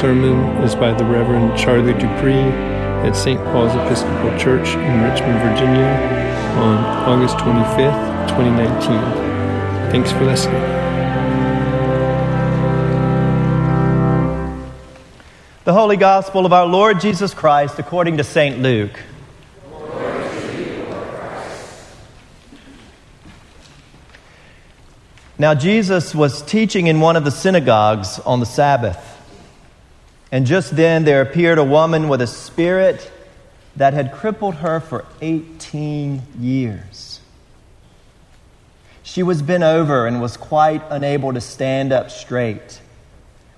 sermon is by the Reverend Charlie Dupree at St. Paul's Episcopal Church in Richmond, Virginia on August 25th, 2019. Thanks for listening. The Holy Gospel of our Lord Jesus Christ according to St. Luke. Now, Jesus was teaching in one of the synagogues on the Sabbath. And just then there appeared a woman with a spirit that had crippled her for 18 years. She was bent over and was quite unable to stand up straight.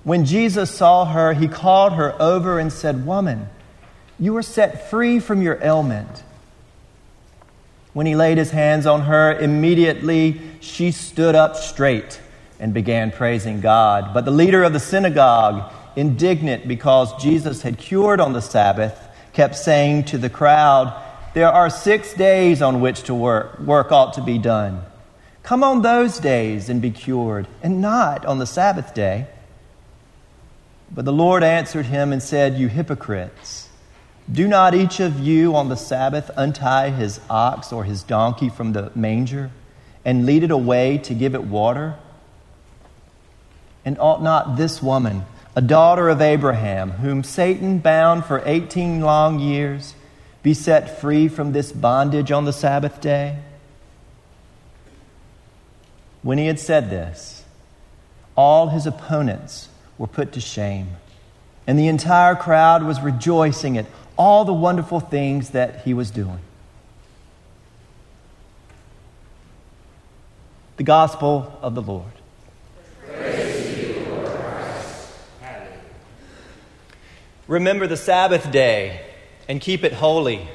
When Jesus saw her, he called her over and said, Woman, you are set free from your ailment. When he laid his hands on her, immediately she stood up straight and began praising God. But the leader of the synagogue, indignant because Jesus had cured on the Sabbath, kept saying to the crowd, There are six days on which to work. Work ought to be done. Come on those days and be cured, and not on the Sabbath day. But the Lord answered him and said, You hypocrites. Do not each of you on the Sabbath untie his ox or his donkey from the manger and lead it away to give it water? And ought not this woman, a daughter of Abraham, whom Satan bound for 18 long years, be set free from this bondage on the Sabbath day? When he had said this, all his opponents were put to shame, and the entire crowd was rejoicing at all the wonderful things that he was doing. The Gospel of the Lord. You, Lord Remember the Sabbath day and keep it holy.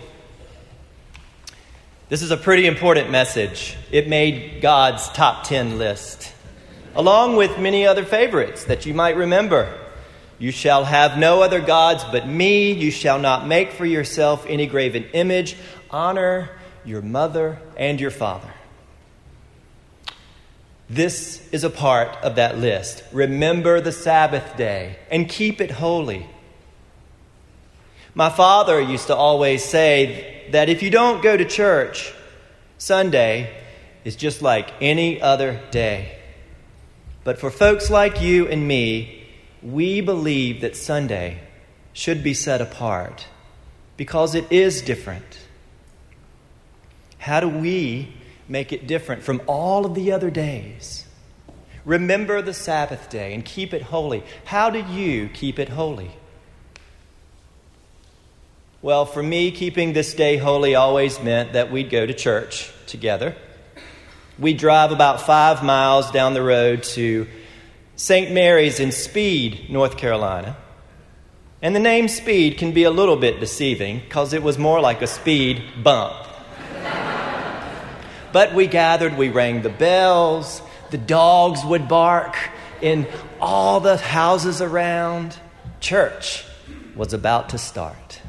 This is a pretty important message. It made God's top 10 list, along with many other favorites that you might remember. You shall have no other gods but me. You shall not make for yourself any graven image. Honor your mother and your father. This is a part of that list. Remember the Sabbath day and keep it holy. My father used to always say that if you don't go to church, Sunday is just like any other day. But for folks like you and me, we believe that Sunday should be set apart because it is different. How do we make it different from all of the other days? Remember the Sabbath day and keep it holy. How do you keep it holy? Well, for me, keeping this day holy always meant that we'd go to church together. We'd drive about five miles down the road to St. Mary's in Speed, North Carolina. And the name Speed can be a little bit deceiving because it was more like a speed bump. but we gathered, we rang the bells, the dogs would bark in all the houses around. Church was about to start.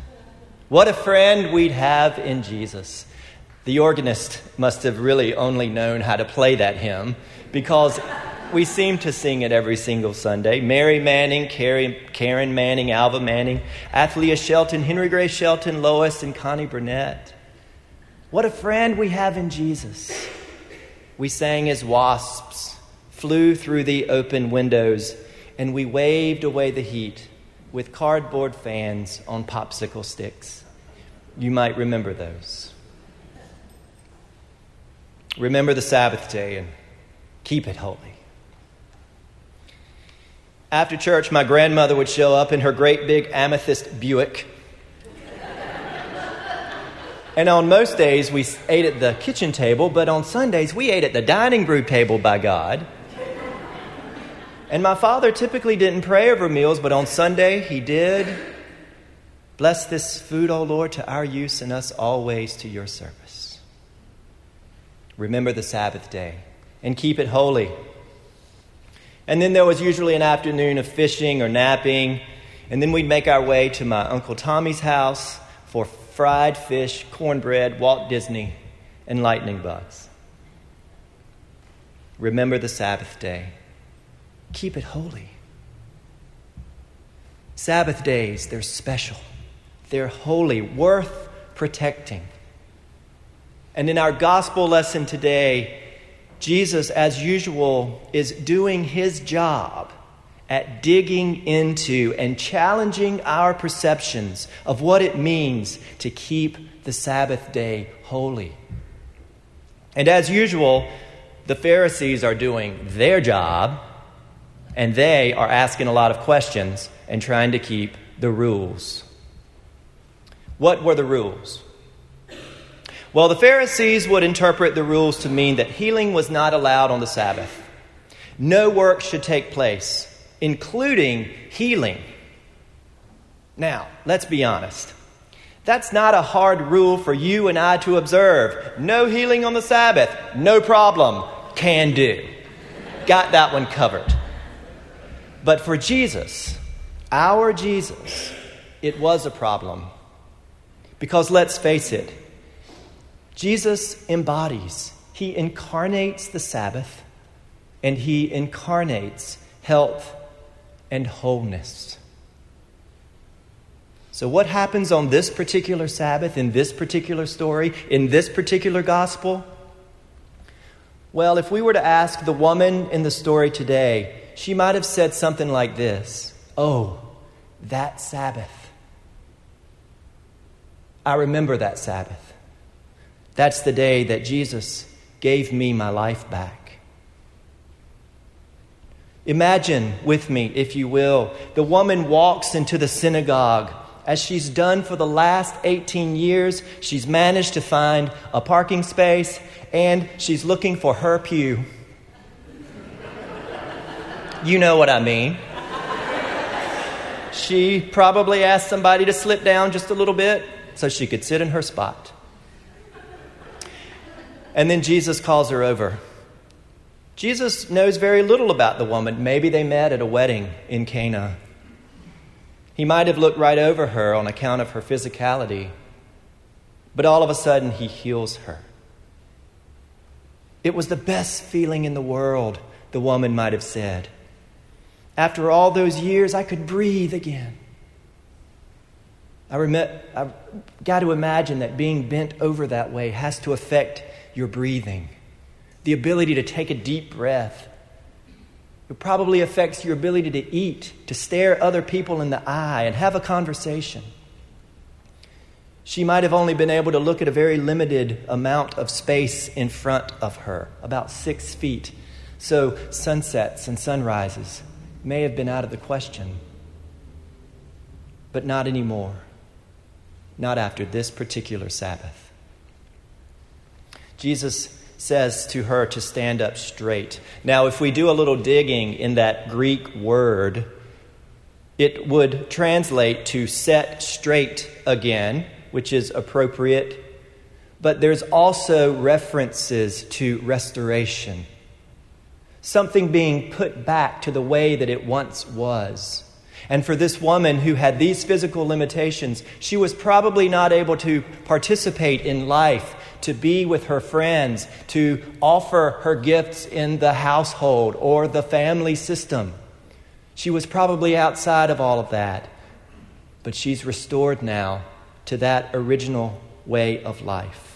What a friend we'd have in Jesus. The organist must have really only known how to play that hymn because we seem to sing it every single Sunday. Mary Manning, Karen Manning, Alva Manning, Athlia Shelton, Henry Grace Shelton, Lois, and Connie Burnett. What a friend we have in Jesus. We sang as wasps flew through the open windows, and we waved away the heat with cardboard fans on popsicle sticks. You might remember those. Remember the Sabbath day and keep it holy. After church, my grandmother would show up in her great big amethyst Buick. and on most days, we ate at the kitchen table, but on Sundays, we ate at the dining room table by God. And my father typically didn't pray over meals, but on Sunday, he did. Bless this food, O Lord, to our use and us always to your service. Remember the Sabbath day and keep it holy. And then there was usually an afternoon of fishing or napping. And then we'd make our way to my Uncle Tommy's house for fried fish, cornbread, Walt Disney, and lightning bugs. Remember the Sabbath day. Keep it holy. Sabbath days, they're special, they're holy, worth protecting. And in our gospel lesson today, Jesus, as usual, is doing his job at digging into and challenging our perceptions of what it means to keep the Sabbath day holy. And as usual, the Pharisees are doing their job, and they are asking a lot of questions and trying to keep the rules. What were the rules? Well, the Pharisees would interpret the rules to mean that healing was not allowed on the Sabbath. No work should take place, including healing. Now, let's be honest. That's not a hard rule for you and I to observe. No healing on the Sabbath, no problem, can do. Got that one covered. But for Jesus, our Jesus, it was a problem. Because let's face it, Jesus embodies, he incarnates the Sabbath, and he incarnates health and wholeness. So, what happens on this particular Sabbath, in this particular story, in this particular gospel? Well, if we were to ask the woman in the story today, she might have said something like this Oh, that Sabbath. I remember that Sabbath. That's the day that Jesus gave me my life back. Imagine with me, if you will, the woman walks into the synagogue. As she's done for the last 18 years, she's managed to find a parking space and she's looking for her pew. You know what I mean. She probably asked somebody to slip down just a little bit so she could sit in her spot. And then Jesus calls her over. Jesus knows very little about the woman. Maybe they met at a wedding in Cana. He might have looked right over her on account of her physicality, but all of a sudden he heals her. It was the best feeling in the world, the woman might have said. After all those years, I could breathe again. I I've got to imagine that being bent over that way has to affect your breathing, the ability to take a deep breath. It probably affects your ability to eat, to stare other people in the eye, and have a conversation. She might have only been able to look at a very limited amount of space in front of her, about six feet. So sunsets and sunrises may have been out of the question. But not anymore. Not after this particular Sabbath. Jesus says to her to stand up straight. Now, if we do a little digging in that Greek word, it would translate to set straight again, which is appropriate. But there's also references to restoration, something being put back to the way that it once was. And for this woman who had these physical limitations, she was probably not able to participate in life to be with her friends, to offer her gifts in the household or the family system. She was probably outside of all of that, but she's restored now to that original way of life.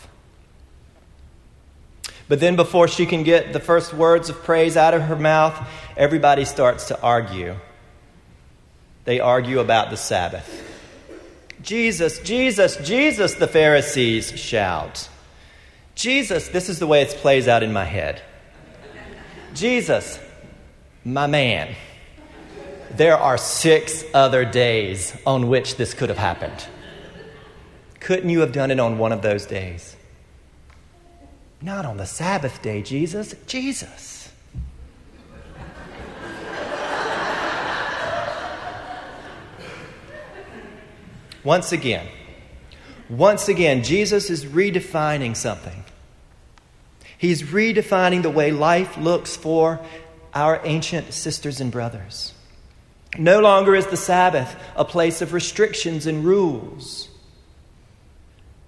But then, before she can get the first words of praise out of her mouth, everybody starts to argue. They argue about the Sabbath. Jesus, Jesus, Jesus, the Pharisees shout. Jesus, this is the way it plays out in my head. Jesus, my man, there are six other days on which this could have happened. Couldn't you have done it on one of those days? Not on the Sabbath day, Jesus. Jesus. Once again, once again, Jesus is redefining something. He's redefining the way life looks for our ancient sisters and brothers. No longer is the Sabbath a place of restrictions and rules.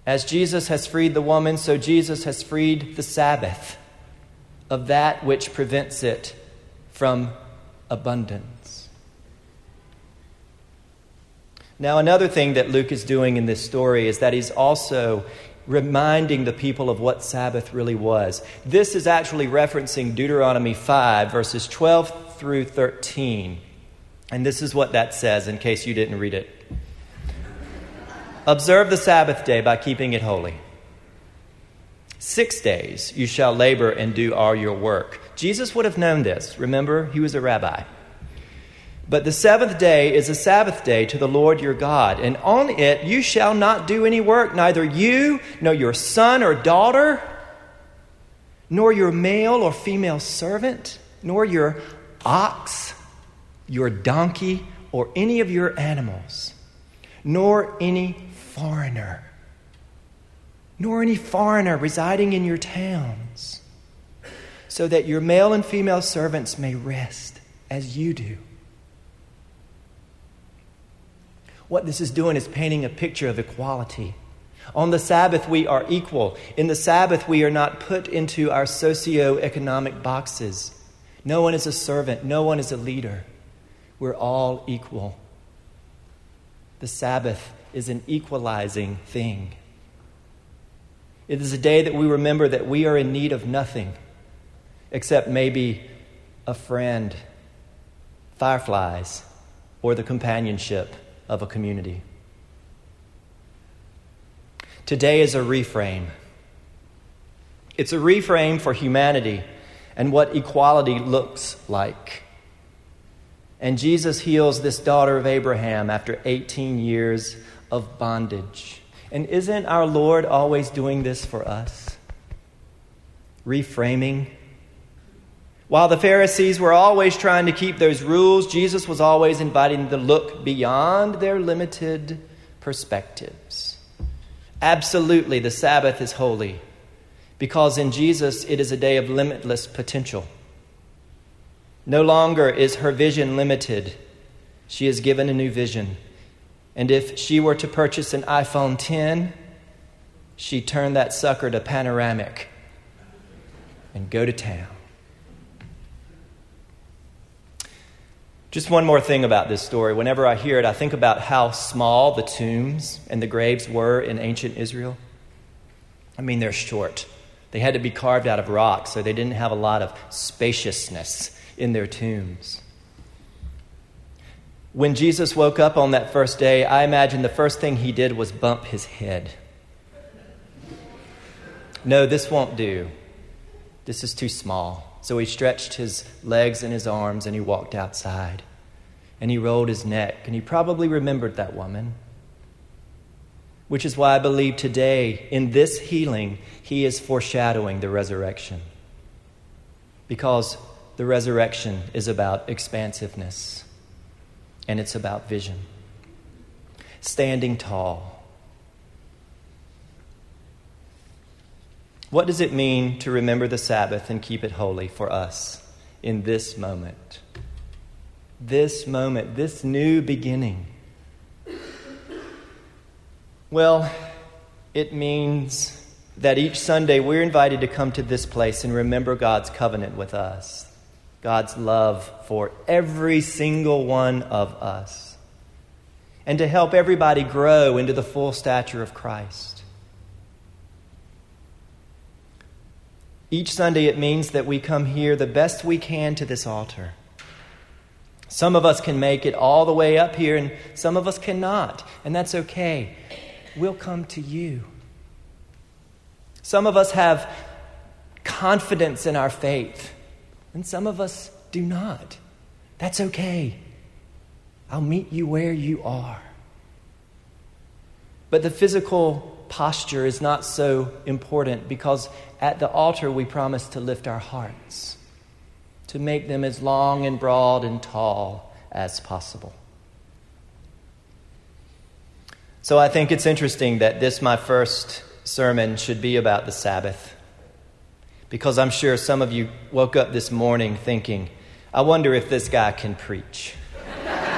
As Jesus has freed the woman, so Jesus has freed the Sabbath of that which prevents it from abundance. Now, another thing that Luke is doing in this story is that he's also reminding the people of what Sabbath really was. This is actually referencing Deuteronomy 5, verses 12 through 13. And this is what that says, in case you didn't read it. Observe the Sabbath day by keeping it holy. Six days you shall labor and do all your work. Jesus would have known this. Remember, he was a rabbi. But the seventh day is a Sabbath day to the Lord your God, and on it you shall not do any work, neither you, nor your son or daughter, nor your male or female servant, nor your ox, your donkey, or any of your animals, nor any foreigner, nor any foreigner residing in your towns, so that your male and female servants may rest as you do. What this is doing is painting a picture of equality. On the Sabbath, we are equal. In the Sabbath, we are not put into our socio-economic boxes. No one is a servant, no one is a leader. We're all equal. The Sabbath is an equalizing thing. It is a day that we remember that we are in need of nothing except maybe a friend, fireflies, or the companionship of a community. Today is a reframe. It's a reframe for humanity and what equality looks like. And Jesus heals this daughter of Abraham after 18 years of bondage. And isn't our Lord always doing this for us? Reframing while the Pharisees were always trying to keep those rules, Jesus was always inviting them to look beyond their limited perspectives. Absolutely, the Sabbath is holy because in Jesus it is a day of limitless potential. No longer is her vision limited, she is given a new vision. And if she were to purchase an iPhone 10, she'd turn that sucker to panoramic and go to town. Just one more thing about this story. Whenever I hear it, I think about how small the tombs and the graves were in ancient Israel. I mean, they're short. They had to be carved out of rock, so they didn't have a lot of spaciousness in their tombs. When Jesus woke up on that first day, I imagine the first thing he did was bump his head. No, this won't do. This is too small. So he stretched his legs and his arms and he walked outside. And he rolled his neck. And he probably remembered that woman. Which is why I believe today, in this healing, he is foreshadowing the resurrection. Because the resurrection is about expansiveness and it's about vision. Standing tall What does it mean to remember the Sabbath and keep it holy for us in this moment? This moment, this new beginning. Well, it means that each Sunday we're invited to come to this place and remember God's covenant with us, God's love for every single one of us, and to help everybody grow into the full stature of Christ. Each Sunday, it means that we come here the best we can to this altar. Some of us can make it all the way up here, and some of us cannot, and that's okay. We'll come to you. Some of us have confidence in our faith, and some of us do not. That's okay. I'll meet you where you are. But the physical posture is not so important because at the altar we promise to lift our hearts, to make them as long and broad and tall as possible. So I think it's interesting that this, my first sermon, should be about the Sabbath. Because I'm sure some of you woke up this morning thinking, I wonder if this guy can preach.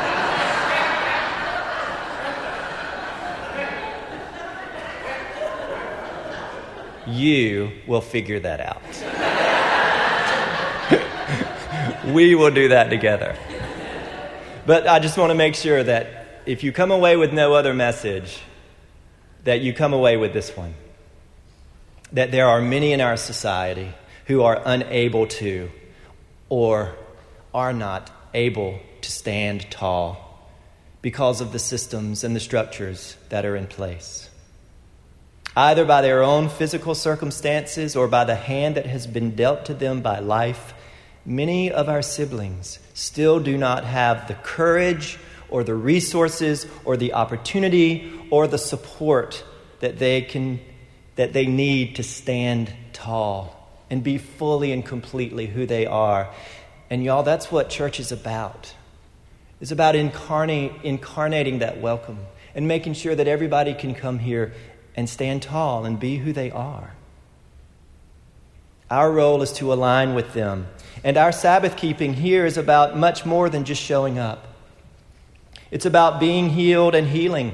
You will figure that out. we will do that together. But I just want to make sure that if you come away with no other message, that you come away with this one that there are many in our society who are unable to or are not able to stand tall because of the systems and the structures that are in place. Either by their own physical circumstances or by the hand that has been dealt to them by life, many of our siblings still do not have the courage or the resources or the opportunity or the support that they can that they need to stand tall and be fully and completely who they are. And y'all, that's what church is about. It's about incarnating that welcome and making sure that everybody can come here and stand tall and be who they are. Our role is to align with them. And our Sabbath keeping here is about much more than just showing up. It's about being healed and healing.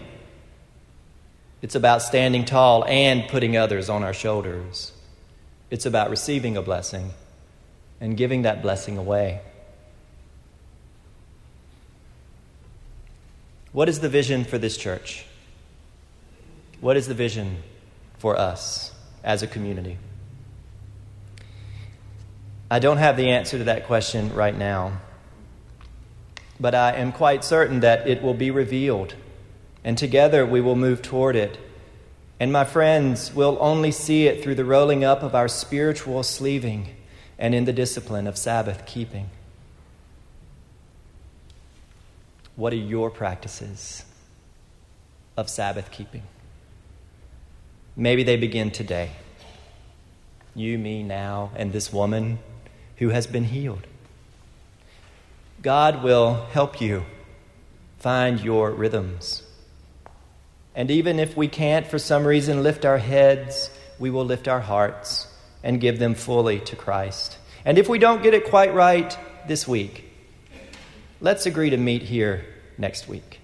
It's about standing tall and putting others on our shoulders. It's about receiving a blessing and giving that blessing away. What is the vision for this church? What is the vision for us as a community? I don't have the answer to that question right now, but I am quite certain that it will be revealed and together we will move toward it. And my friends, we'll only see it through the rolling up of our spiritual sleeving and in the discipline of Sabbath keeping. What are your practices of Sabbath keeping? Maybe they begin today. You, me, now, and this woman who has been healed. God will help you find your rhythms. And even if we can't, for some reason, lift our heads, we will lift our hearts and give them fully to Christ. And if we don't get it quite right this week, let's agree to meet here next week.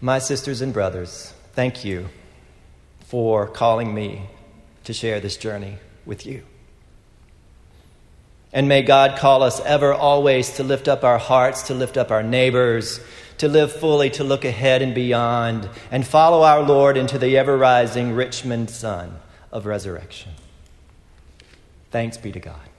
My sisters and brothers, thank you for calling me to share this journey with you. And may God call us ever always to lift up our hearts, to lift up our neighbors, to live fully, to look ahead and beyond, and follow our Lord into the ever rising Richmond sun of resurrection. Thanks be to God.